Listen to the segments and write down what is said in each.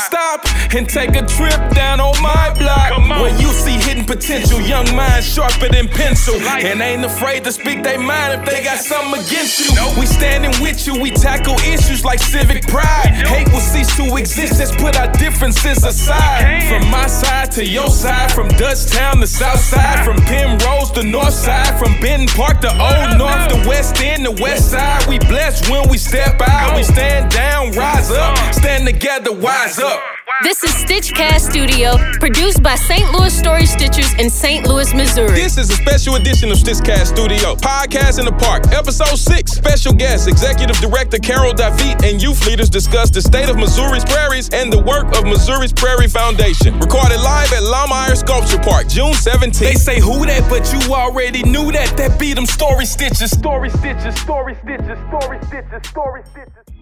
stop and take a trip down on my block. Where you see potential, young minds sharper than pencil. And ain't afraid to speak their mind if they got something against you. We standing with you, we tackle issues like civic pride. Hate will cease to exist, let's put our differences aside. From my side to your side, from Dutchtown to South Side, from Penrose to North Side, from Benton Park to Old North to West End to West Side. We blessed when we step out, we stand down, rise up, stand together, wise up. This is Stitchcast Studio, produced by St. Louis Story Stitchers in St. Louis, Missouri. This is a special edition of Stitchcast Studio, Podcast in the Park, Episode 6. Special guest, Executive Director Carol Davit and youth leaders discuss the state of Missouri's prairies and the work of Missouri's Prairie Foundation. Recorded live at Laumeier Sculpture Park, June 17th. They say who that, but you already knew that. That beat them story stitches. Story stitches, story stitches, story stitches, story stitches.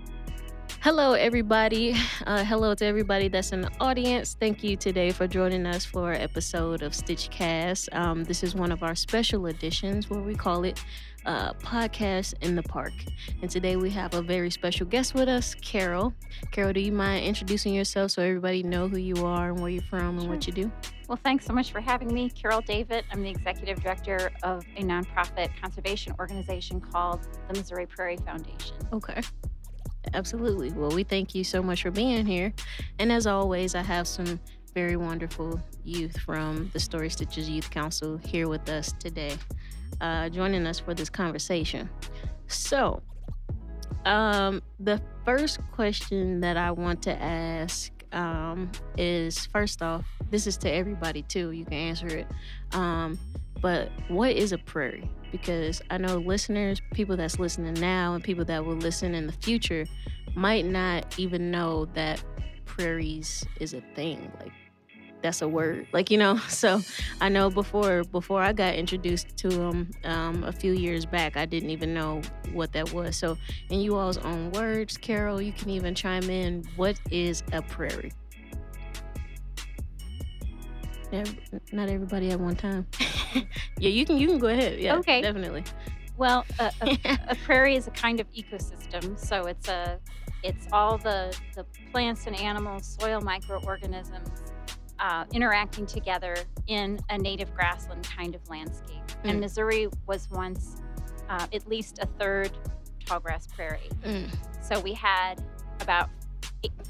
Hello, everybody. Uh, hello to everybody that's in the audience. Thank you today for joining us for an episode of Stitchcast. Um, this is one of our special editions where we call it uh, Podcast in the Park. And today we have a very special guest with us, Carol. Carol, do you mind introducing yourself so everybody know who you are and where you're from and what you do? Well, thanks so much for having me. Carol Davit. I'm the executive director of a nonprofit conservation organization called the Missouri Prairie Foundation. Okay. Absolutely. Well, we thank you so much for being here. And as always, I have some very wonderful youth from the Story Stitchers Youth Council here with us today, uh, joining us for this conversation. So, um, the first question that I want to ask um, is first off, this is to everybody too. You can answer it. Um, but what is a prairie? Because I know listeners, people that's listening now, and people that will listen in the future might not even know that prairies is a thing. Like that's a word. Like you know. So I know before before I got introduced to them um, a few years back, I didn't even know what that was. So in you all's own words, Carol, you can even chime in. What is a prairie? Not everybody at one time. yeah, you can you can go ahead. Yeah, okay, definitely. Well, a, a, a, prairie is a kind of ecosystem, so it's a it's all the the plants and animals, soil microorganisms uh, interacting together in a native grassland kind of landscape. Mm. And Missouri was once uh, at least a third tallgrass prairie. Mm. So we had about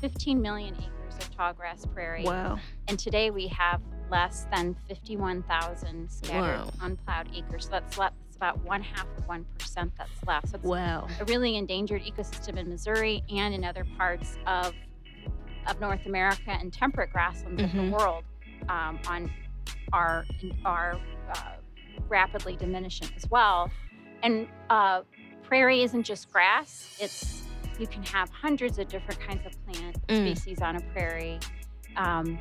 15 million acres of tallgrass prairie. Wow. And today we have less than 51,000 scattered wow. unplowed acres. So that's, left, that's about one half of 1% that's left. So it's wow. a really endangered ecosystem in Missouri and in other parts of, of North America and temperate grasslands mm-hmm. of the mm-hmm. world um, on are, are uh, rapidly diminishing as well. And uh, prairie isn't just grass, it's you can have hundreds of different kinds of plant mm. species on a prairie. Um,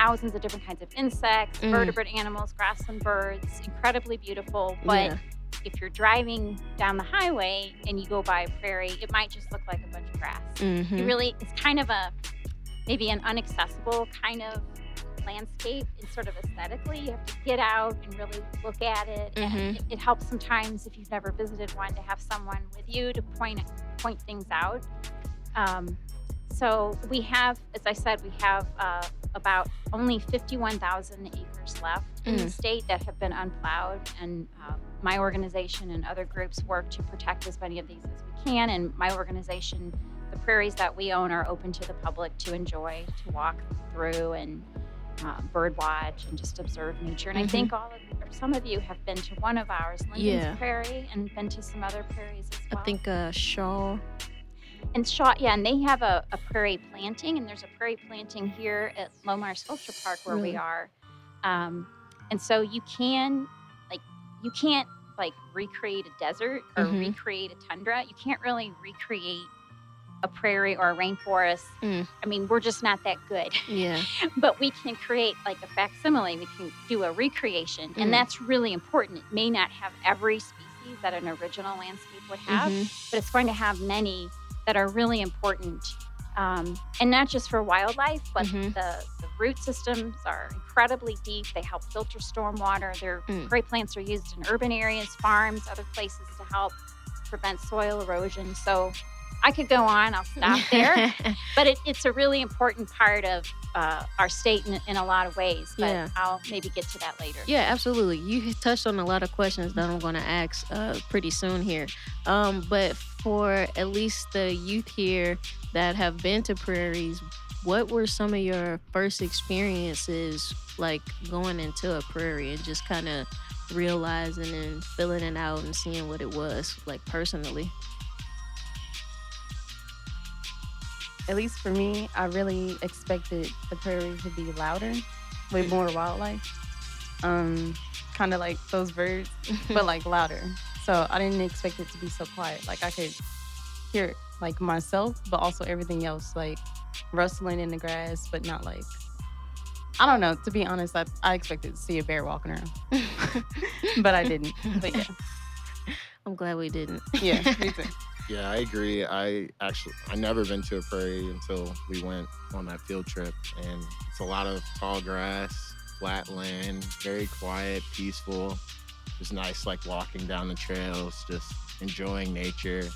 thousands of different kinds of insects, mm. vertebrate animals, grassland birds, incredibly beautiful. But yeah. if you're driving down the highway and you go by a prairie, it might just look like a bunch of grass. Mm-hmm. You really, it's kind of a maybe an inaccessible kind of landscape and sort of aesthetically. You have to get out and really look at it. Mm-hmm. And it, it, helps sometimes if you've never visited one to have someone with you to point point things out. Um, so we have, as I said, we have uh, about only 51,000 acres left mm. in the mm. state that have been unplowed. And uh, my organization and other groups work to protect as many of these as we can. And my organization, the prairies that we own, are open to the public to enjoy, to walk through and uh, bird watch and just observe nature. And mm-hmm. I think all of some of you have been to one of ours, Linden's yeah. Prairie, and been to some other prairies as well. I think uh, Shaw and Shaw, yeah, and they have a, a, prairie planting, and there's a prairie planting here at Laumeier Sculpture Park where we are. Um, and so you can, like, you can't like recreate a desert or mm-hmm. recreate a tundra. You can't really recreate a prairie or a rainforest. Mm. I mean, we're just not that good. Yeah. but we can create like a facsimile. We can do a recreation, mm. and that's really important. It may not have every species that an original landscape would have, mm-hmm. but it's going to have many that are really important. Um, and not just for wildlife, but mm-hmm. the, the, root systems are incredibly deep. They help filter stormwater. Their mm. prairie plants are used in urban areas, farms, other places to help prevent soil erosion. So I could go on. I'll stop there. but it, it's a really important part of uh, our state in, in, a lot of ways. But yeah. I'll maybe get to that later. Yeah, absolutely. You touched on a lot of questions that I'm going to ask uh, pretty soon here. Um, but for at least the youth here that have been to prairies, what were some of your first experiences like going into a prairie and just kind of realizing and filling it out and seeing what it was like personally? At least for me, I really expected the prairie to be louder with more wildlife. Um, kind of like those birds, but like louder. So I didn't expect it to be so quiet. Like I could hear like myself, but also everything else, like rustling in the grass, but not like I don't know. To be honest, I, I expected to see a bear walking around, but I didn't. But yeah, I'm glad we didn't. Yeah, me too. Yeah, I agree. I actually I never been to a prairie until we went on that field trip, and it's a lot of tall grass, flat land, very quiet, peaceful. Just nice, like walking down the trails, just enjoying nature.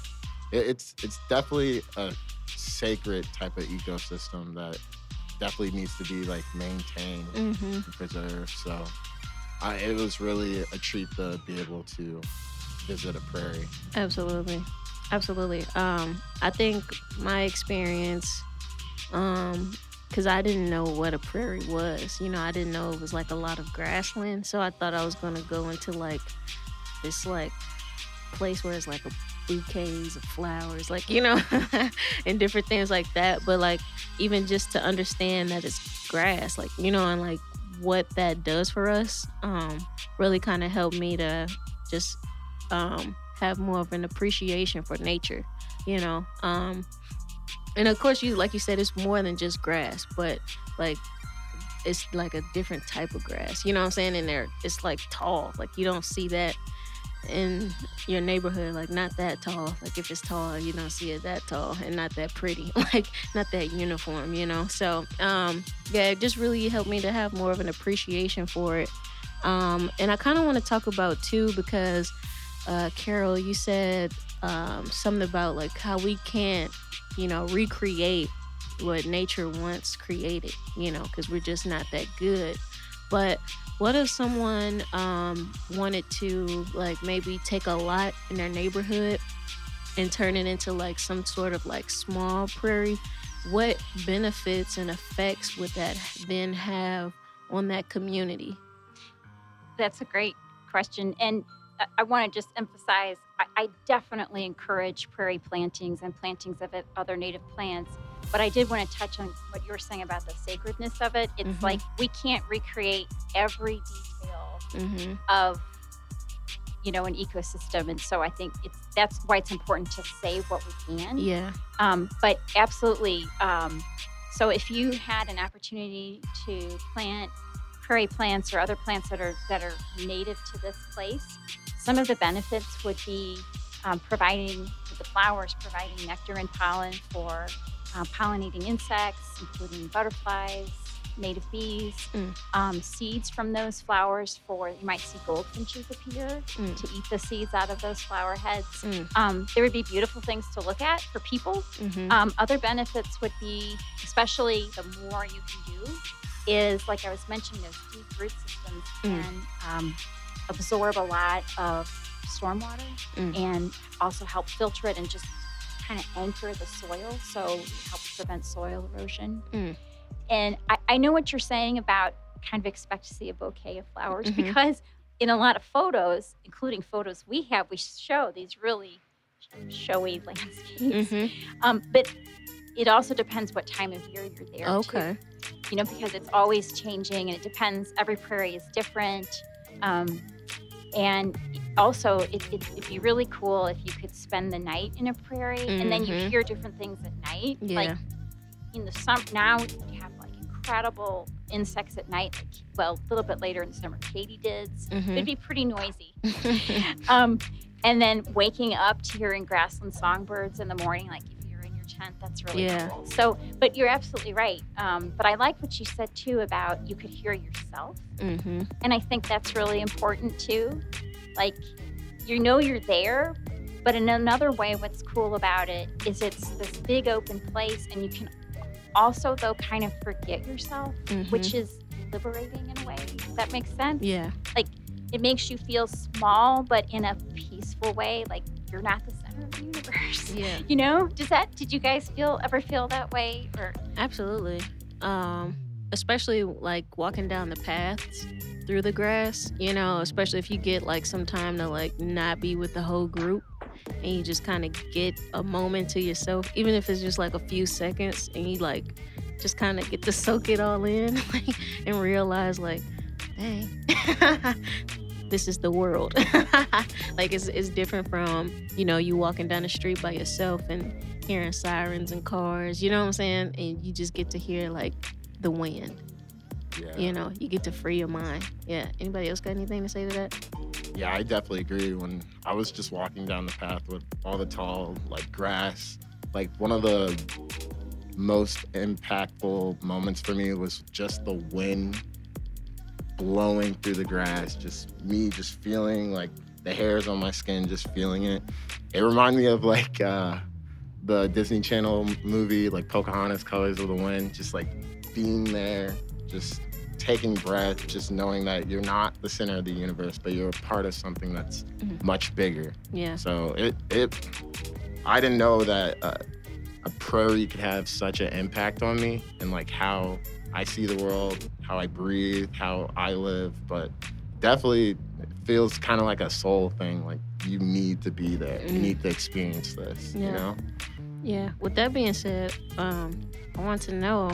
It, it's it's definitely a sacred type of ecosystem that definitely needs to be like maintained mm-hmm. and preserved. So I, it was really a treat to be able to visit a prairie. Absolutely, absolutely. Um, I think my experience, um, because I didn't know what a prairie was. You know, I didn't know it was like a lot of grassland. So I thought I was gonna go into like this like place where it's like a bouquets of flowers, like, you know, and different things like that. But like, even just to understand that it's grass, like, you know, and like what that does for us, um, really kind of helped me to just um, have more of an appreciation for nature, you know. Um, and of course, you like you said, it's more than just grass, but like it's like a different type of grass. You know what I'm saying? And there, it's like tall. Like you don't see that in your neighborhood, like not that tall. Like if it's tall, you don't see it that tall and not that pretty, like not that uniform, you know. So um, yeah, it just really helped me to have more of an appreciation for it. Um, and I kind of want to talk about too because uh, Carol, you said um, something about like how we can't, you know, recreate what nature once created, you know, because we're just not that good. But what if someone um, wanted to like maybe take a lot in their neighborhood and turn it into like some sort of like small prairie? What benefits and effects would that then have on that community? That's a great question. And I want to just emphasize I, I, definitely encourage prairie plantings and plantings of other native plants but I did want to touch on what you were saying about the sacredness of it. It's mm-hmm. like we can't recreate every detail mm-hmm. of you know an ecosystem and so i think it's that's why it's important to save what we can yeah um, but absolutely um, so if you had an opportunity to plant prairie plants or other plants that are that are native to this place some of the benefits would be um, providing the flowers providing nectar and pollen for uh, pollinating insects, including butterflies, native bees, mm. um, seeds from those flowers for you might see goldfinches appear mm. to eat the seeds out of those flower heads. Mm. Um, there would be beautiful things to look at for people. Mm-hmm. Um, other benefits would be, especially the more you can do, is like I was mentioning, those deep root systems mm. Absorb a lot of stormwater mm. and also help filter it and just kind of anchor the soil, so it helps prevent soil erosion. Mm. And I, I, know what you're saying about kind of expect to see a bouquet of flowers mm-hmm. because in a lot of photos, including photos we have, we show these really showy landscapes. Mm-hmm. Um, but it also depends what time of year you're there. Okay. Too. You know, because it's always changing and it depends. Every prairie is different. Um, and also, it, it, would be really cool if you could spend the night in a prairie mm-hmm. and then you mm-hmm. hear different things at night. Yeah. Like in the summer, now you have like incredible insects at night. Like, well, a little bit later in the summer, katydids. Mm-hmm. It'd be pretty noisy. um, and then waking up to hearing grassland songbirds in the morning, like tent, that's really yeah. cool. So, but you're absolutely right. Um, but I like what you said too about you could hear yourself. Mm-hmm. And I think that's really important too like you know you're there, But in another way, what's cool about it is it's this big open place, and you can also, though, kind of forget yourself, mm-hmm. which is liberating in a way. Does that makes sense? Yeah. Like it makes you feel small, but in a peaceful way. Like you're not the center of the universe. Yeah. You know? Does that? Did you guys feel ever feel that way? Or absolutely. Um, especially like walking down the paths through the grass. You know, especially if you get like some time to like not be with the whole group and you just kind of get a moment to yourself, even if it's just like a few seconds, and you like just kind of get to soak it all in and realize like, dang, this is the world. like it's, it's different from, you know, you walking down the street by yourself and hearing sirens and cars, you know what I'm saying? And you just get to hear like the wind. Yeah. You know, you get to free your mind. Yeah. Anybody else got anything to say to that? Yeah, I definitely agree. When I was just walking down the path with all the tall, like grass, like one of the most impactful moments for me was just the wind blowing through the grass, just me just feeling like the hairs on my skin, just feeling it. It reminded me of like uh, the Disney Channel movie, like Pocahontas Colors of the Wind, just like being there, just taking breath, just knowing that you're not the center of the universe, but you're a part of something that's mm-hmm. much bigger. Yeah. So it, it, I didn't know that uh, a prairie could have such an impact on me and like how I see the world, how I breathe, how I live. But definitely feels kind of like a soul thing. Like you need to be there. Mm. You need to experience this. Yeah. You know? Yeah. With that being said, um, I want to know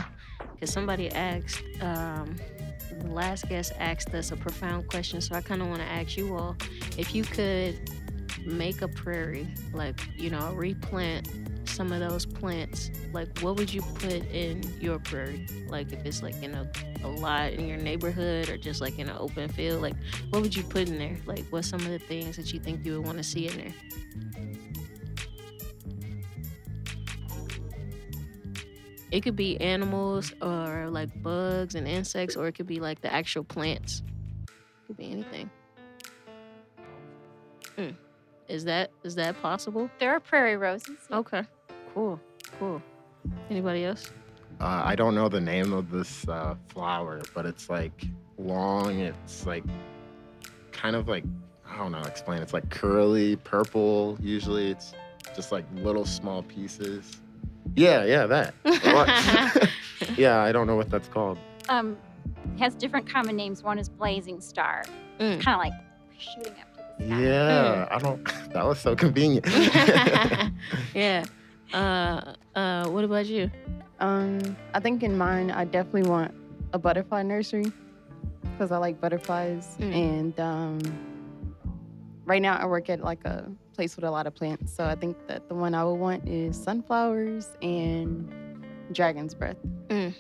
because somebody asked, um, the last guest asked us a profound question. So I kind of want to ask you all if you could make a prairie, like, you know, replant some of those plants, like what would you put in your prairie? Like if it's like in a, a lot in your neighborhood or just like in an open field, like what would you put in there? Like what's some of the things that you think you would want to see in there? It could be animals or like bugs and insects, or it could be like the actual plants. It could be anything. Hmm. Is that is that possible? There are prairie roses. Okay. Cool, cool. Anybody else? Uh, I don't know the name of this uh, flower, but it's like long. It's like kind of like I don't know. Explain. It's like curly purple. Usually, it's just like little small pieces. Yeah, yeah, that. yeah, I don't know what that's called. Um, has different common names. One is blazing star. Mm. It's kind of like shooting up to the sky. Yeah, mm. I don't. That was so convenient. yeah. Uh, uh, what about you? Um, I think in mine, I definitely want a butterfly nursery because I like butterflies. Mm. And um, right now, I work at like a place with a lot of plants. So I think that the one I would want is sunflowers and dragon's breath. Mm.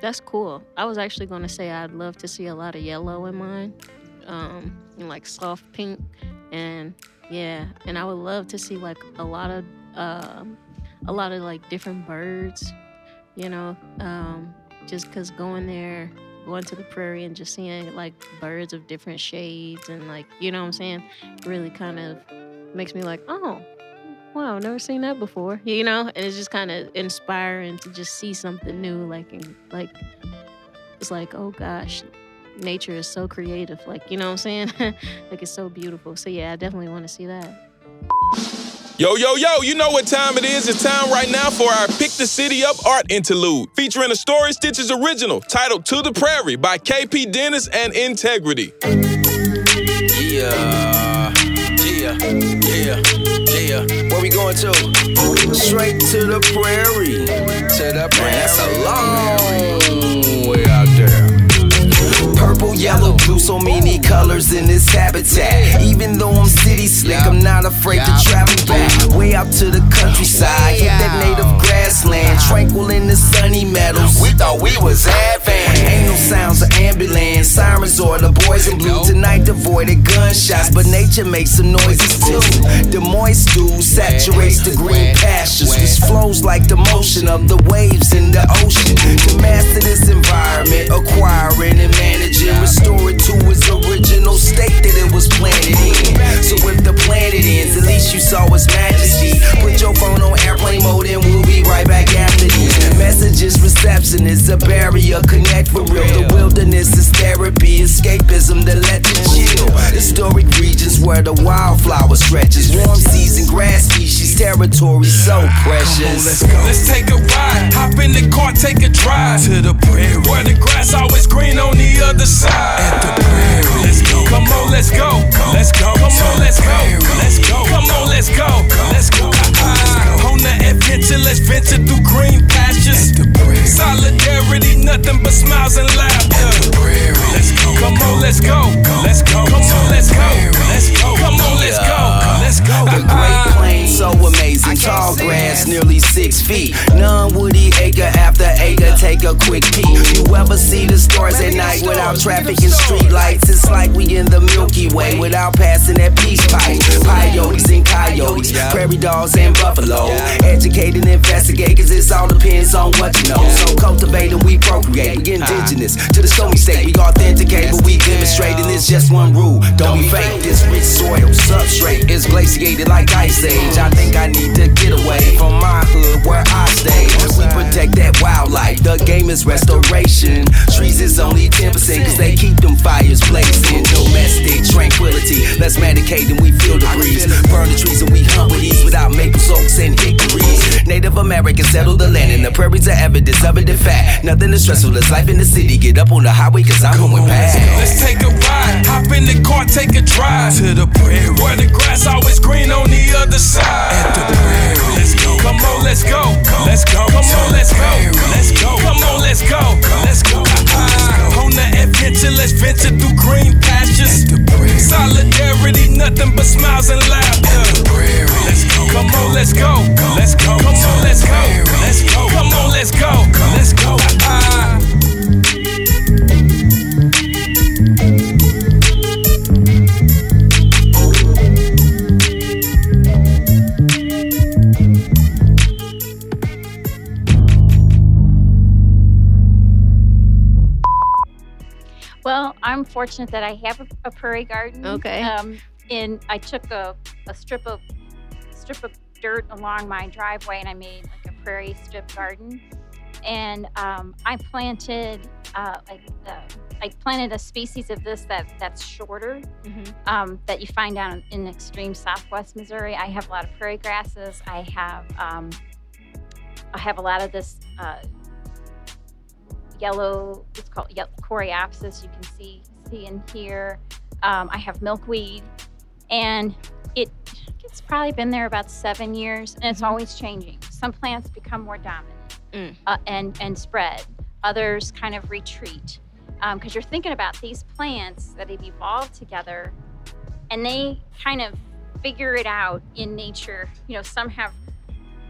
That's cool. I was actually going to say I'd love to see a lot of yellow in mine, um, and like soft pink, and yeah, and I would love to see like a lot of um, a lot of like different birds, you know, um, just because going there, going to the prairie and just seeing like birds of different shades and like, you know what I'm saying, really kind of makes me like, oh, wow, I've never seen that before, you know, and it's just kind of inspiring to just see something new, like, and, like, it's like, oh gosh, nature is so creative, like, you know what I'm saying, like it's so beautiful. So yeah, I definitely want to see that. Yo, yo, yo, you know what time it is. It's time right now for our Pick the City Up art interlude, featuring a Story Stitchers original titled To the Prairie by KP Dennis and Integrity. Yeah, yeah, yeah, yeah. Where we going to? Straight to the prairie. To the prairie. That's a long colors in this habitat. Even though I'm city slick, I'm not afraid to travel back. Way out to the countryside, hit that native grassland. Tranquil in the sunny meadows. We thought we was advanced. Ain't no sounds of ambulance, sirens or the boys in blue. Tonight avoided gunshots, but nature makes some noises too. The moist dew saturates the green pastures, which flows like the motion of the waves in the ocean. To master this environment, acquiring and managing, restore it to its original state that it was planted in. So if the planet ends, at least you saw its majesty. Put your phone on airplane mode and we'll be right back after these messages. Reception is a barrier, connect for real. The wilderness is therapy, escapism to let you chill. Historic regions where the wildflower stretches. Warm season grass species, territory so precious. let's go. Let's take a ride. Hop in the car, take a drive to the prairie where the grass always green on the other side. At the prairie. Let's go. Come on, let's go. Let's go. Come on, let's go. Let's go. Come on, let's go. Let's go. On the adventure, let's venture through green pastures. Solidarity, nothing but smiles and laughter. Let's go. Come on, let's go. Let's go. Come on, let's go. Let's go. Come on, let's go. Let's go. The Great Plains, so amazing. Tall grass, nearly six feet. None woody acre after Take a quick peek. You ever see the stars at night without traffic and street lights? It's like we in the Milky Way without passing that peace pipe. Coyotes and coyotes, prairie dogs and buffalo. Educate and investigate, cause it all depends on what you know. So cultivate and we procreate. We indigenous to the stormy state. We authenticate, but we demonstrating it's just one rule. Don't be fake. This rich soil substrate is glaciated like ice age. I think I need to get away from my hood where I stay. We protect that wildlife. The game is restoration. Trees is only 10% cause they keep them fires blazing. Domestic tranquility. Let's medicate and we feel the breeze. Burn the trees and we hunt with ease without maple oaks and hickories. Native Americans settled the land and the prairies are evidence of it in fact. Nothing is stressful as life in the city. Get up on the highway cause I'm going past. Let's take a ride. Hop in the car, take a drive to the prairie where the grass always green on the other side. At the prairie. Let's go. Come on, let's go. Let's go. Come on, let's go. Let's go. Come on, let's go. Let's go. On the adventure, let's venture through green pastures. Solidarity, nothing but smiles and laughter. Let's go. Come on, let's go. Let's go. Uh-huh. Come on, let's go. Let's go. Come on, let's go. Let's go. Fortunate that I have a, a prairie garden. Okay. Um, and I took a, a strip of strip of dirt along my driveway and I made like a prairie strip garden. And um, I planted uh, like uh, I planted a species of this that that's shorter Mm-hmm. um, that you find down in extreme Southwest Missouri. I have a lot of prairie grasses. I have um, I have a lot of this uh, yellow. It's called coreopsis. You can see see in here. Um, I have milkweed, and it it's probably been there about seven years, and it's Mhm. always changing. Some plants become more dominant Mm. uh, and and spread. Others kind of retreat because you're thinking about these plants that have evolved together, and they kind of figure it out in nature. You know, some have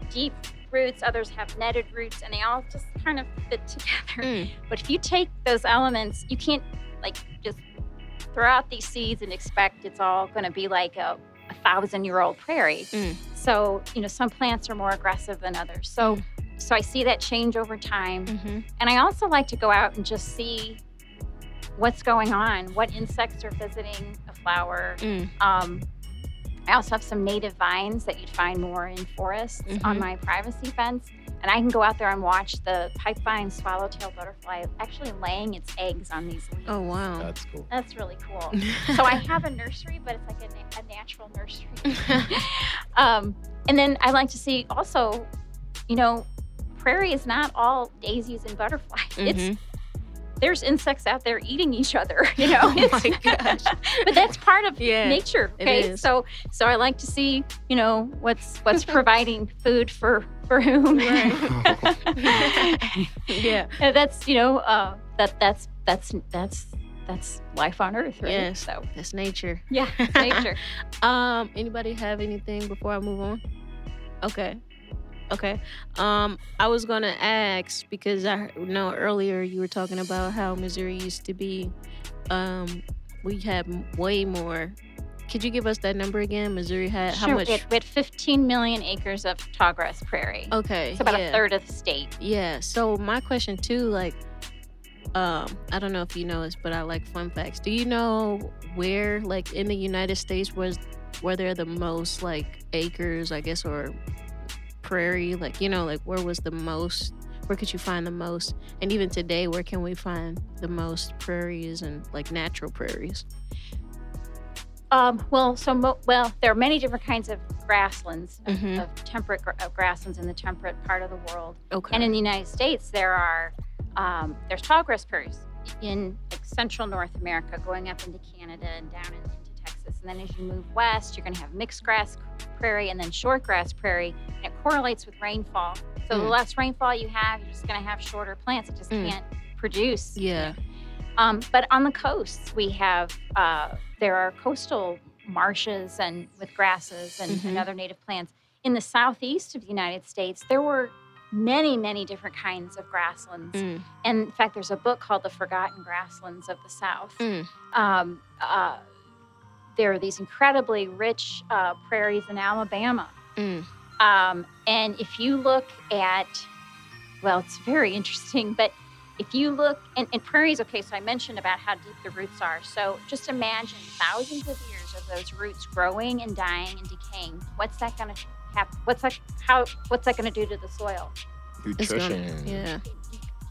deep roots, others have netted roots, and they all just kind of fit together. Mm. But if you take those elements, you can't like just throw out these seeds and expect it's all going to be like a, a thousand year old prairie. Mm. So, you know, some plants are more aggressive than others. So, so I see that change over time. Mm-hmm. And I also like to go out and just see what's going on, what insects are visiting a flower. Mm. Um, I also have some native vines that you'd find more in forests on Mhm. my privacy fence. And I can go out there and watch the pipevine swallowtail butterfly actually laying its eggs on these leaves. Oh wow. That's cool. That's really cool. so I have a nursery, but it's like a, na- a natural nursery. um, and then I like to see also, you know, prairie is not all daisies and butterflies. It's Mhm. there's insects out there eating each other. You know, Oh my gosh. but that's part of Yeah, nature. Okay, is. so so I like to see, you know, what's what's providing food for for whom. yeah. That's you know uh, that that's that's that's that's life on Earth, right? Yes. So That's nature. yeah, nature. Um, anybody have anything before I move on? Okay. Okay. Um, I was gonna ask because I know earlier you were talking about how Missouri used to be. Um, we had way more. Could you give us that number again? Missouri had how much? We had, we had 15 million acres of tallgrass prairie. okay. it's about yeah. a third of the state. Yeah. So my question too, like, um, I don't know if you know this, but I like fun facts. Do you know where, like, in the United States, was were there the most like acres, I guess, or prairie? Like, you know, like where was the most where could you find the most? And even today, where can we find the most prairies and like natural prairies? Um, well, so mo- well, there are many different kinds of grasslands, of, mm-hmm. of temperate gra- of grasslands in the temperate part of the world. Okay. And in the United States, there are um, there's tall grass prairies in like, central North America, going up into Canada and down in, into Texas. And then as you move west, you're going to have mixed grass prairie and then short grass prairie, and it correlates with rainfall. So mm. the less rainfall you have, you're just going to have shorter plants. It just mm. can't produce. Yeah. Um, but on the coasts, we have uh, there are coastal marshes and with grasses and, mm-hmm. and other native plants. In the southeast of the United States, there were many, many different kinds of grasslands. Mm. And in fact, there's a book called The Forgotten Grasslands of the South. Mm. Um, uh, there are these incredibly rich uh, prairies in Alabama. Mm. Um, and if you look at, well, it's very interesting, but if you look, and, and prairies, okay, so I mentioned about how deep the roots are. So just imagine thousands of years of those roots growing and dying and decaying. What's that going to happen? What's that, how, what's that going to do to the soil? Nutrition. Gonna, yeah.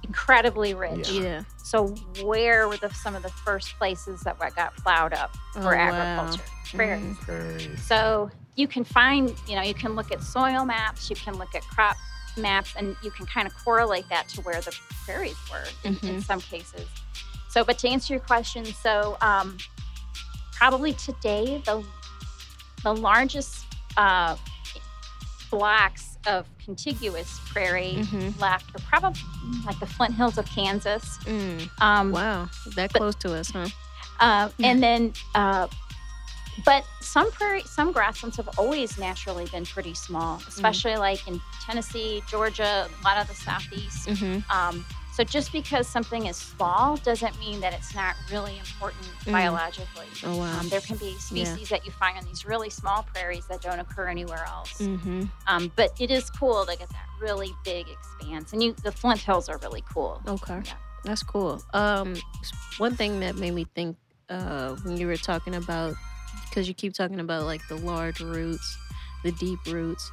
Incredibly rich. Yeah. yeah. So where were the, some of the first places that got plowed up for oh, agriculture? Wow. Prairies. Mm. Prairies. So you can find, you know, you can look at soil maps, you can look at crop maps, and you can kind of correlate that to where the prairies were in, mm-hmm. in some cases. So, but to answer your question, so um, probably today the the largest uh, blocks of contiguous prairie mm-hmm. left are probably like the Flint Hills of Kansas. Mm. Um, wow, that close but, to us, huh? Uh, and then uh, but some prairie, some grasslands have always naturally been pretty small, mm-hmm. especially mm-hmm. like in Tennessee, Georgia, a lot of the southeast. Mm-hmm. Um, so just because something is small doesn't mean that it's not really important mm. biologically. Oh wow! Um, there can be species yeah. that you find on these really small prairies that don't occur anywhere else. Mm-hmm. Um, but it is cool to get that really big expanse, and you the Flint Hills are really cool. Okay, yeah. that's cool. Um, one thing that made me think uh, when you were talking about because you keep talking about like the large roots, the deep roots.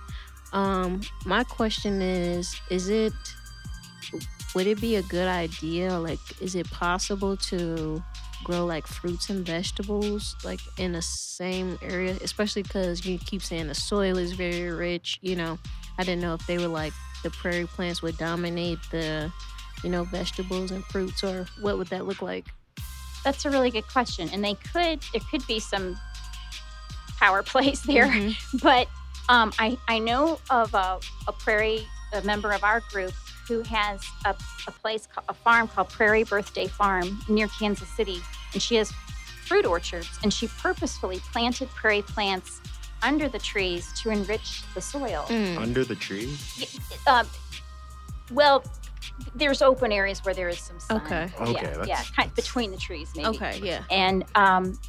Um, my question is, is it would it be a good idea like is it possible to grow like fruits and vegetables like in the same area? Especially because you keep saying the soil is very rich you know? I didn't know if they were like the prairie plants would dominate the you know vegetables and fruits or what would that look like? That's a really good question and they could there could be some power plays there. Mm-hmm. But um, I, I know of a, a, prairie, a member of our group who has a, a place, a farm called Prairie Birthday Farm near Kansas City. And she has fruit orchards and she purposefully planted prairie plants under the trees to enrich the soil. Mm. Under the trees? Uh, well, there's open areas where there is some sun. Okay. Yeah, okay. Yeah, kind of between the trees, maybe. Okay. Yeah. And um,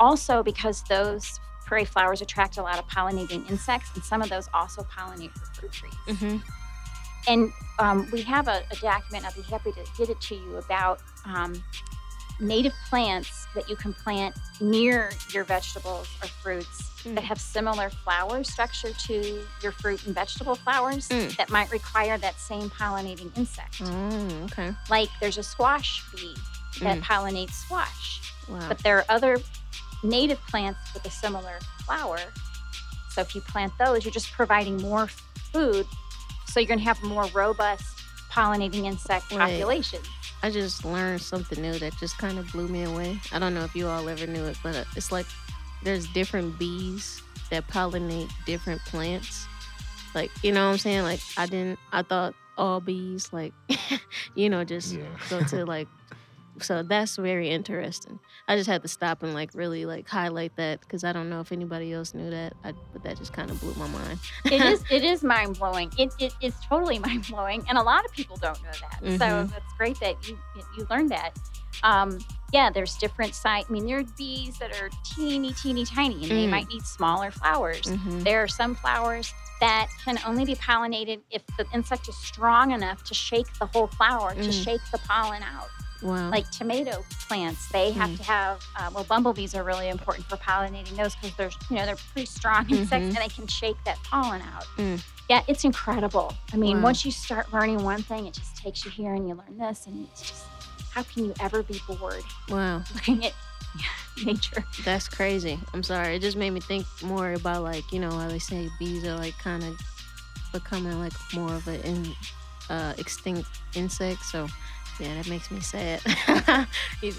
also because those prairie flowers attract a lot of pollinating insects, and some of those also pollinate the fruit trees. Mm-hmm. And um, we have a, a, document, I'll be happy to get it to you, about um, native plants that you can plant near your vegetables or fruits mm. that have similar flower structure to your fruit and vegetable flowers mm. that might require that same pollinating insect. Oh, okay. Like there's a squash bee that mm. pollinates squash. Wow. But there are other native plants with a similar flower. So if you plant those, you're just providing more food. So you're going to have more robust pollinating insect Wait, population. I just learned something new that just kind of blew me away. I don't know if you all ever knew it, but it's like there's different bees that pollinate different plants. Like, you know what I'm saying? Like, I didn't, I thought all bees, like, you know, just yeah. go to like so that's very interesting. I just had to stop and like really like highlight that because I don't know if anybody else knew that. I, but that just kind of blew my mind. it is it is mind blowing. It, it is totally mind blowing, and a lot of people don't know that. Mm-hmm. So that's great that you you learned that. Um, yeah, there's different size. I mean, there are bees that are teeny, teeny, tiny, and mm. they might need smaller flowers. Mm-hmm. There are some flowers that can only be pollinated if the insect is strong enough to shake the whole flower, mm. to shake the pollen out. Wow. Like tomato plants, they have mm. to have, uh, well, bumblebees are really important for pollinating those because they're, you know, they're pretty strong insects mm-hmm. and they can shake that pollen out. Mm. Yeah, it's incredible. I mean, wow. once you start learning one thing, it just takes you here and you learn this, and it's just, how can you ever be bored? Wow. Looking at nature. That's crazy. I'm sorry. It just made me think more about like, you know, how they say bees are like kind of becoming like more of an in, uh, extinct insect. So yeah, that makes me sad.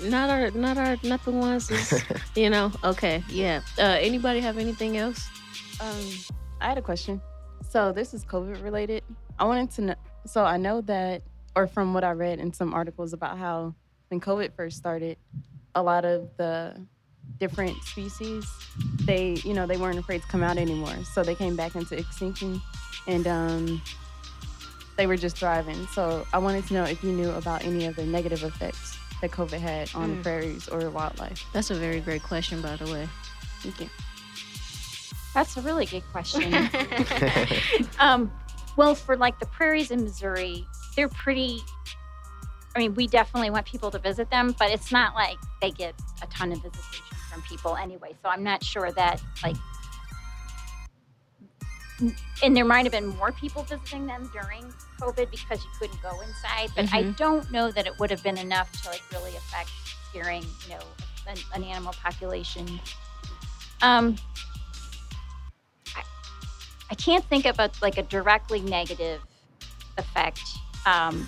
not our, not our, not the ones. Is, you know. Okay. Yeah. Uh, anybody have anything else? Um, I had a question. So this is COVID related. I wanted to know. So I know that, or from what I read in some articles about how when COVID first started, a lot of the different species, they, you know, they weren't afraid to come out anymore. So they came back into extinction, and um, they were just thriving. So I wanted to know if you knew about any of the negative effects that COVID had on mm. prairies or wildlife. That's a very great question, by the way. Thank you. That's a really good question. um, well, for like the prairies in Missouri, they're pretty. I mean, we definitely want people to visit them, but it's not like they get a ton of visitation from people anyway. So I'm not sure that like. And there might have been more people visiting them during COVID because you couldn't go inside, but mm-hmm. I don't know that it would have been enough to like really affect scaring, you know, an, an animal population. Um, I I can't think of a like a directly negative effect um,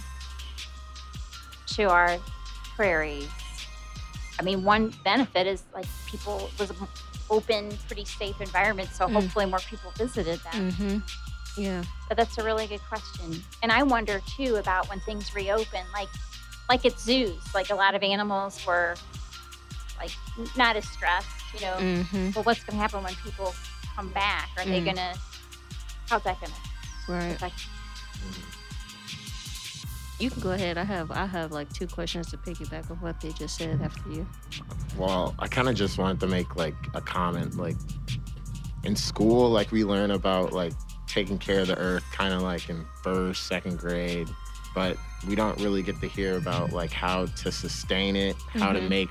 to our prairies. I mean, one benefit is like people was open, pretty safe environment, so mm. hopefully more people visited them. Mm-hmm. Yeah, but that's a really good question, and I wonder too about when things reopen, like like at zoos, like a lot of animals were like not as stressed, you know. Mm-hmm. Well, what's going to happen when people come back? Are mm. they going to how's that gonna right affect you can go ahead. I have I have like two questions to piggyback on what they just said after you. Well, I kind of just wanted to make like a comment. Like in school, like we learn about like taking care of the earth, kind of like in first, second grade, but we don't really get to hear about like how to sustain it, how mm-hmm. to make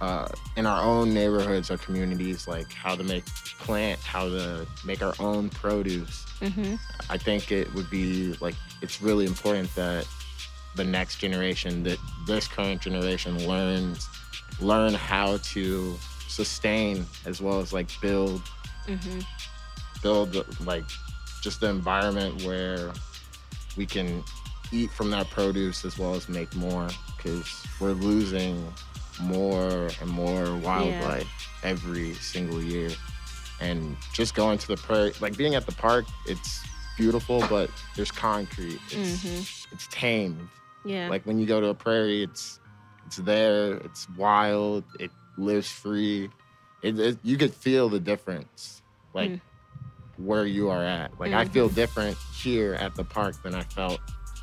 uh, in our own neighborhoods or communities, like how to make plant, how to make our own produce. Mm-hmm. I think it would be like it's really important that the next generation, that this current generation, learns learn how to sustain as well as like build mm-hmm. build like just the environment where we can eat from that produce as well as make more because we're losing more and more wildlife yeah. every single year. And just going to the prairie, like being at the park, it's beautiful, but there's concrete. It's mm-hmm. it's tamed. Yeah. Like when you go to a prairie, it's it's there. It's wild. It lives free. It, it you could feel the difference, like mm. where you are at. Like mm-hmm. I feel different here at the park than I felt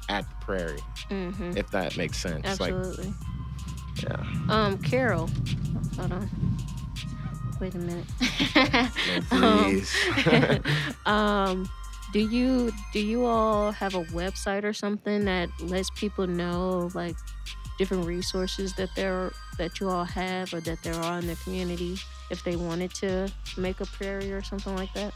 at the prairie. Mm-hmm. If that makes sense. Absolutely. Like, yeah. Um, Carol. Hold on. Wait a minute. um, um, do you do you all have a website or something that lets people know like different resources that there that you all have or that there are in the community if they wanted to make a prairie or something like that?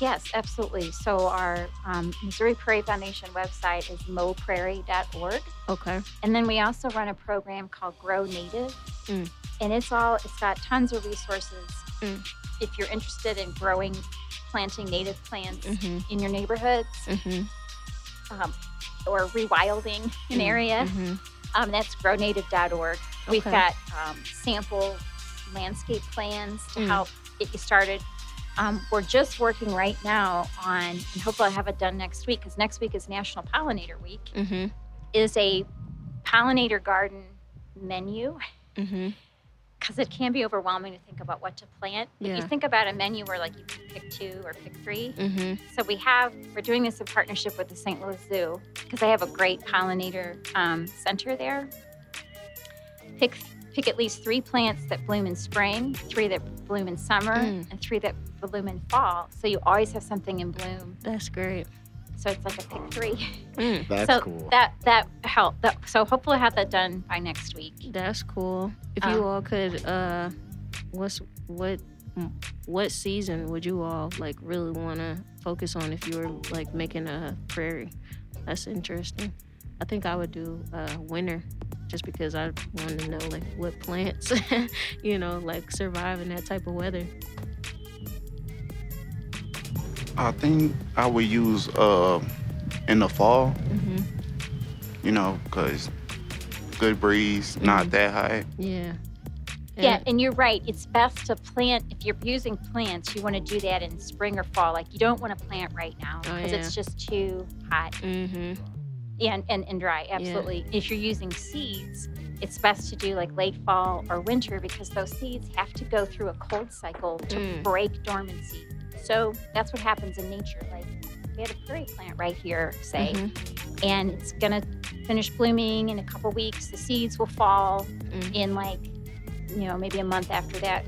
Yes, absolutely. So our um, Missouri Prairie Foundation website is moprairie.org. Okay. And then we also run a program called Grow Native, mm. and it's all it's got tons of resources. Mm. If you're interested in growing, planting native plants mm-hmm. in your neighborhoods, mm-hmm. um, or rewilding an mm. area, mm-hmm. um, that's grownative.org. Okay. We've got um, sample landscape plans to mm. help get you started um, we're just working right now on, and hopefully I'll have it done next week because next week is National Pollinator Week. Mm-hmm. Is a pollinator garden menu because mm-hmm. it can be overwhelming to think about what to plant. Yeah. If you think about a menu where like you pick two or pick 3 mm-hmm. so we have we're doing this in partnership with the St. Louis Zoo because they have a great pollinator um, center there. Pick pick at least three plants that bloom in spring, three that bloom in summer, mm. and three that bloom in fall. So you always have something in bloom. That's great. So it's like a pick three. Mm, that's so cool. That that help. That, so hopefully I'll have that done by next week. That's cool. If you um, all could, uh, what's what what season would you all like really want to focus on if you were like making a prairie? That's interesting. I think I would do uh, winter just because I want to know like what plants, you know, like survive in that type of weather. I think I would use uh, in the fall, mm-hmm. you know, because good breeze, mm-hmm. not that high. Yeah. Yeah, and you're right. It's best to plant if you're using plants. You want to do that in spring or fall. Like you don't want to plant right now because oh, yeah. it's just too hot mm-hmm. And, and and dry. Absolutely. Yeah. If you're using seeds, it's best to do like late fall or winter because those seeds have to go through a cold cycle to mm. break dormancy. So that's what happens in nature. Like we had a prairie plant right here, say, mm-hmm. and it's gonna finish blooming in a couple weeks. The seeds will fall mm. in like, you know, maybe a month after that,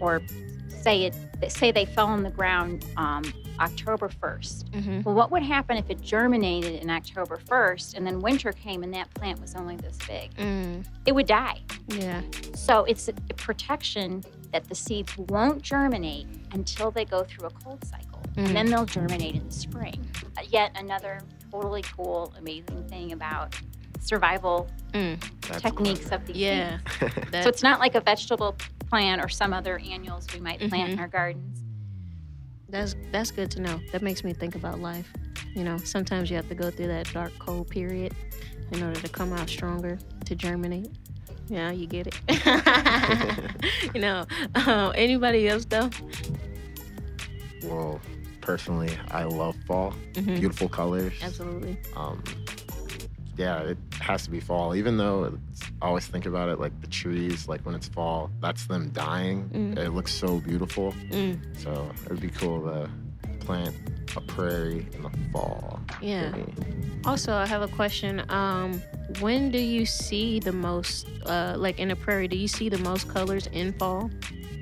or say it say they fell on the ground um, October 1st. Mm-hmm. Well, what would happen if it germinated in October 1st and then winter came and that plant was only this big? Mm. It would die. Yeah. So it's a, a protection that the seeds won't germinate until they go through a cold cycle. Mm. And then they'll germinate in the spring. Uh, yet another totally cool, amazing thing about survival mm. techniques of these yeah. so it's not like a vegetable plant or some other annuals we might plant mm-hmm. in our gardens. That's that's good to know. That makes me think about life. You know, sometimes you have to go through that dark, cold period in order to come out stronger, to germinate. Yeah, you get it. you know, um, anybody else though? Well, personally, I love fall. Mm-hmm. Beautiful colors. Absolutely. Um, yeah, it has to be fall. Even though I always think about it like the trees, like when it's fall, that's them dying. Mm. It looks so beautiful. Mm. So it would be cool to plant a prairie in the fall. Yeah. Also, I have a question. Um, when do you see the most, uh, like in a prairie, do you see the most colors in fall?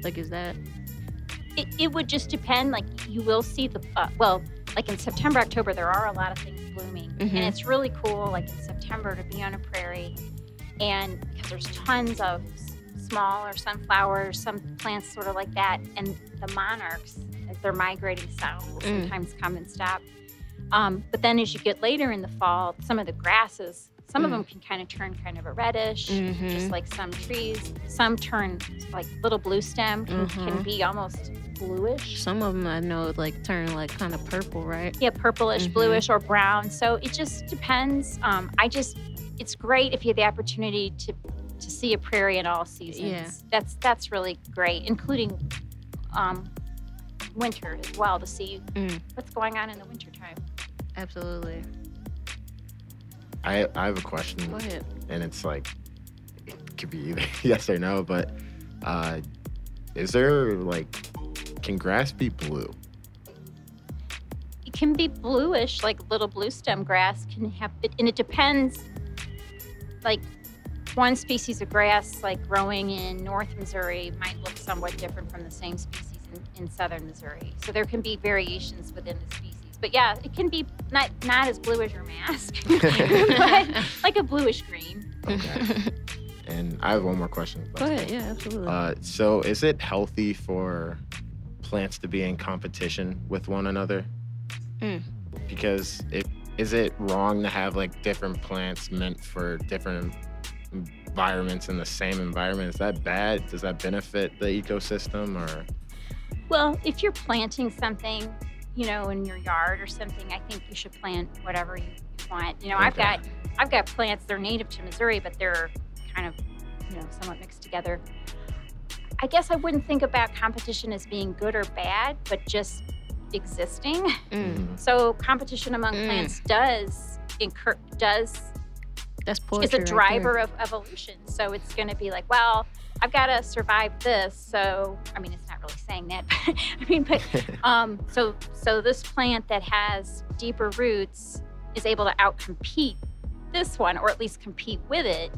Like, is that? It, it would just depend. Like, you will see the, uh, well, like in September, October, there are a lot of things blooming. Mm-hmm. And it's really cool, like in September, to be on a prairie. And because there's tons of smaller sunflowers, some plants sort of like that. And the monarchs, as they're migrating south, will mm. sometimes come and stop. Um, but then as you get later in the fall, some of the grasses, some mm. of them can kind of turn kind of a reddish, mm-hmm. just like some trees. Some turn like little blue stem can, mm-hmm. can be almost bluish. Some of them I know like turn like kind of purple, right? Yeah, purplish, mm-hmm. bluish, or brown. So it just depends. Um, I just, it's great if you have the opportunity to to see a prairie in all seasons. Yeah. That's that's really great, including um, winter as well to see mm. what's going on in the wintertime. Absolutely. I I have a question. Go ahead. And it's like it could be either yes or no, but uh, is there like can grass be blue? It can be bluish, like little blue stem grass can have, and it depends. Like one species of grass, like growing in North Missouri, might look somewhat different from the same species in, in southern Missouri. So there can be variations within the species. But yeah, it can be not not as blue as your mask, but like a bluish green. Okay. and I have one more question. Go ahead. Yeah, absolutely. Uh, so, is it healthy for plants to be in competition with one another. Mm. Because it is it wrong to have like different plants meant for different environments in the same environment? Is that bad? Does that benefit the ecosystem or? Well, if you're planting something, you know, in your yard or something, I think you should plant whatever you want. You know, okay. I've got I've got plants. They're native to Missouri, but they're kind of, you know, somewhat mixed together. I guess I wouldn't think about competition as being good or bad, but just existing. Mm. So competition among mm. plants does incur does that's is a driver right of evolution. So it's going to be like, well, I've got to survive this. So I mean, it's not really saying that. But, I mean, but um, so so this plant that has deeper roots is able to outcompete this one, or at least compete with it.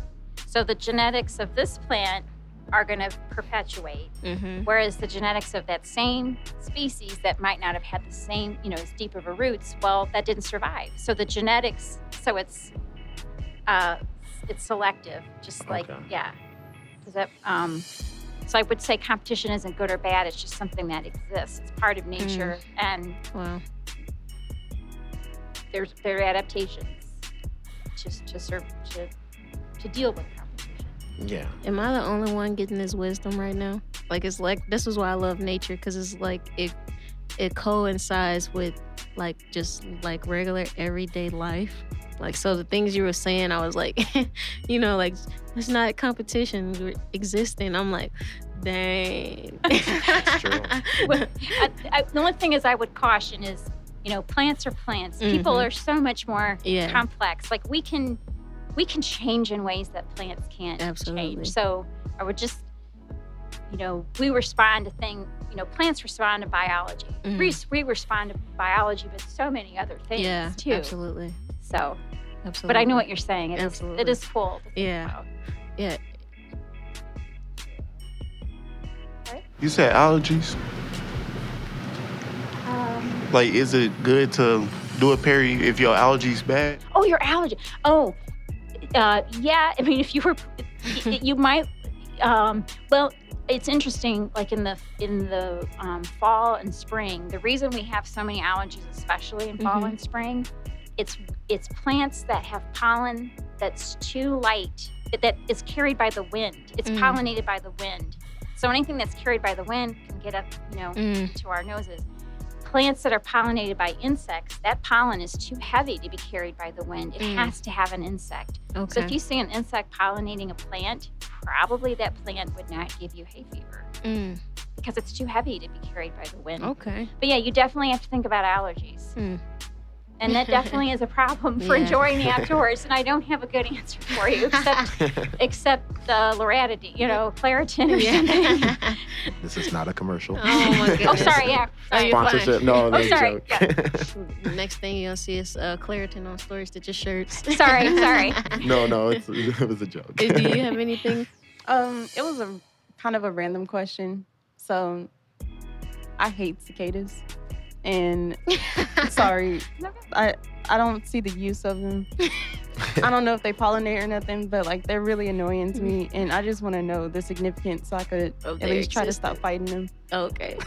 So the genetics of this plant are going to perpetuate. Mm-hmm. Whereas the genetics of that same species that might not have had the same, you know, as deep of a roots, well, that didn't survive. So the genetics, so it's uh, it's selective, just like okay. yeah. Does that um, so I would say competition isn't good or bad. It's just something that exists. It's part of mm. nature, mm. and wow. there's there are adaptations just to serve to to deal with competition. yeah. Am I the only one getting this wisdom right now? Like it's like this is why I love nature because it's like it it coincides with like just like regular everyday life. Like so the things you were saying, I was like, you know, like it's not competition existing. I'm like, dang. That's true. well, I, I, the only thing is I would caution is, you know, plants are plants. Mm-hmm. People are so much more yeah. complex. Like we can we can change in ways that plants can't Absolutely. change. So I would just, you know, we respond to things, you know, plants respond to biology. Mm. We, we respond to biology, but so many other things yeah, too. Absolutely. So, absolutely. But I know what you're saying. It absolutely. Is, it is cool. Yeah. Yeah. You said allergies. Um, like, is it good to do a prairie if your allergies bad? Oh, your allergy. Oh, uh, yeah, I mean, if you were, you might. Um, well, it's interesting. Like in the in the um, fall and spring, the reason we have so many allergies, especially in fall mm-hmm. and spring, it's it's plants that have pollen that's too light that is carried by the wind. It's mm. pollinated by the wind. So anything that's carried by the wind can get up, you know, mm. to our noses plants that are pollinated by insects, that pollen is too heavy to be carried by the wind. It mm. has to have an insect. Okay. So if you see an insect pollinating a plant, probably that plant would not give you hay fever. Mm. Because it's too heavy to be carried by the wind. Okay. But yeah, you definitely have to think about allergies. And that definitely is a problem for yeah. enjoying the outdoors. And I don't have a good answer for you, except except the loratadine, you know, Claritin or something. this is not a commercial. Oh my goodness. oh, sorry, yeah. Sorry. Sponsorship? No, no. Oh, sorry. Yeah. Next thing you'll see is uh, Claritin on Story Stitchers shirts. sorry, sorry. No, no, it was a joke. Do you have anything? Um, it was a kind of a random question. So, I hate cicadas and sorry, I I don't see the use of them. I don't know if they pollinate or nothing, but like they're really annoying to me, and I just want to know the significance so I could at least try to stop fighting them. Okay.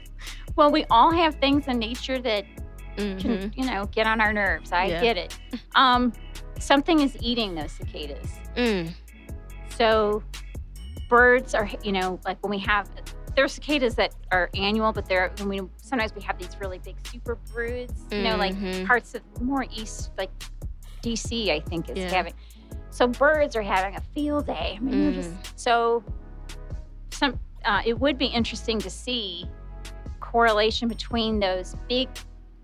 well, we all have things in nature that mm-hmm. can, you know, get on our nerves. I yeah. get it. Um, something is eating those cicadas. Mm. So birds are, you know, like when we have there are cicadas that are annual, but there when we sometimes we have these really big super broods. You mm-hmm. know, like mm-hmm. parts of more east, like DC, I think is yeah. having. So birds are having a field day. I mean, mm. just, so some. Uh, it would be interesting to see correlation between those big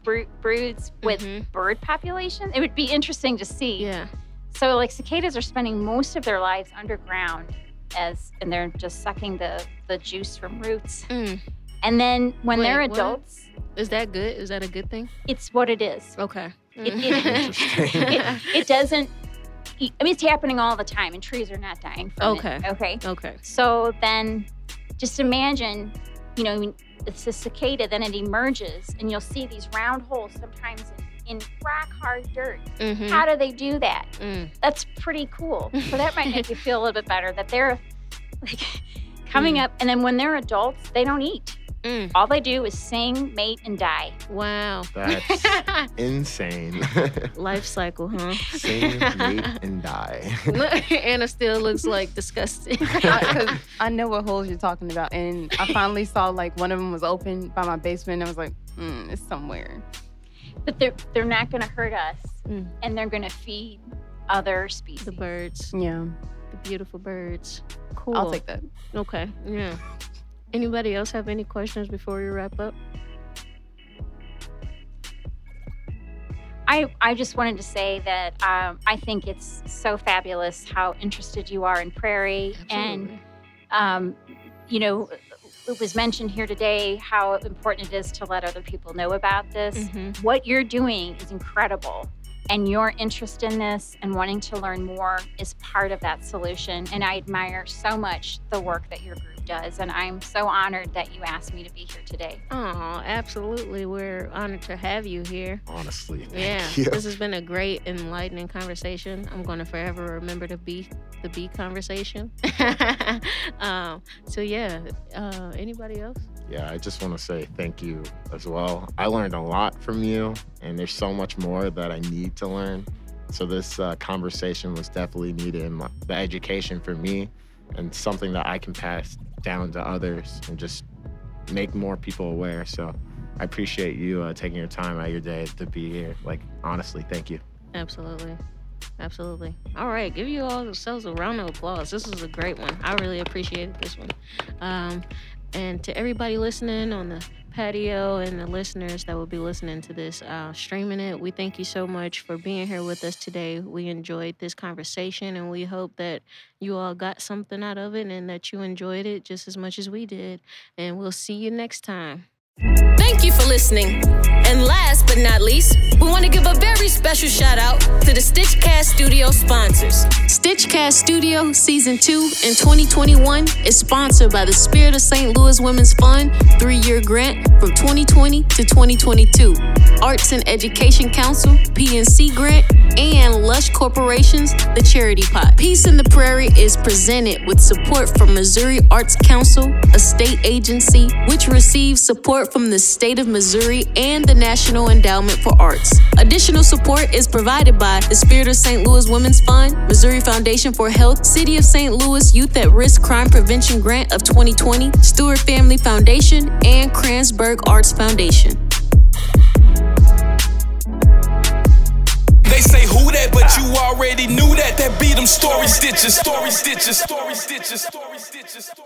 broods with mm-hmm. bird population. It would be interesting to see. Yeah. So, like cicadas are spending most of their lives underground as and they're just sucking the the juice from roots. Mm. And then when Wait, they're adults, what? is that good? Is that a good thing? It's what it is. Okay. It, it, it, it, doesn't. I mean, it's happening all the time, and trees are not dying from okay. it. Okay. Okay. So then, just imagine, you know, it's a cicada. Then it emerges, and you'll see these round holes sometimes in in rock hard dirt. Mm-hmm. How do they do that? Mm. That's pretty cool. So that might make you feel a little bit better that they're like coming mm. up, and then when they're adults, they don't eat. Mm. All they do is sing, mate, and die. Wow. That's insane. Life cycle, huh? Sing, mate, and die. Anna still looks like disgusting. Because I, I, know what holes you're talking about. And I finally saw like one of them was open by my basement. And I was like, mm, it's somewhere but they're they're not going to hurt us, mm. and they're going to feed other species. The birds. Yeah. The beautiful birds. Cool. I'll take that. Okay. Yeah. Anybody else have any questions before we wrap up? I, I just wanted to say that um, I think it's so fabulous how interested you are in prairie. Absolutely. And, um, you know, it was mentioned here today how important it is to let other people know about this. Mm-hmm. What you're doing is incredible. and your interest in this and wanting to learn more is part of that solution. And I admire so much the work that your group does. And I'm so honored that you asked me to be here today. Oh, absolutely. We're honored to have you here. Honestly. Yeah. You. This has been a great, enlightening conversation. I'm going to forever remember to be the B conversation. um, so, yeah. Uh, anybody else? Yeah, I just want to say thank you as well. I learned a lot from you, and there's so much more that I need to learn. So, this uh, conversation was definitely needed in my, the education for me and something that I can pass down to others and just make more people aware. So I appreciate you uh, taking your time out of your day to be here. Like, honestly, thank you. Absolutely. Absolutely. All right. Give you all yourselves a round of applause. This is a great one. I really appreciated this one. Um, and to everybody listening on the patio and the listeners that will be listening to this, uh, streaming it, we thank you so much for being here with us today. We enjoyed this conversation and we hope that you all got something out of it and that you enjoyed it just as much as we did. And we'll see you next time. Thank you for listening. And last but not least, we want to give a very special shout out to the Stitchcast Studio sponsors. Stitchcast Studio Season 2 in 2021 is sponsored by the Spirit of St. Louis Women's Fund three year grant from 2020 to 2022, Arts and Education Council PNC grant, and Lush Corporation's The Charity Pot. Peace in the Prairie is presented with support from Missouri Arts Council, a state agency which receives support from the state of Missouri and the National Endowment for Arts. Additional support is provided by the Spirit of St. Louis Women's Fund, Missouri Foundation for Health, City of St. Louis Youth at Risk Crime Prevention Grant of 2020, Stewart Family Foundation, and Kranzberg Arts Foundation. They say who that, but you already knew that. That beat them story stitchers, story stitchers, story stitchers, story stitchers. Story stitchers.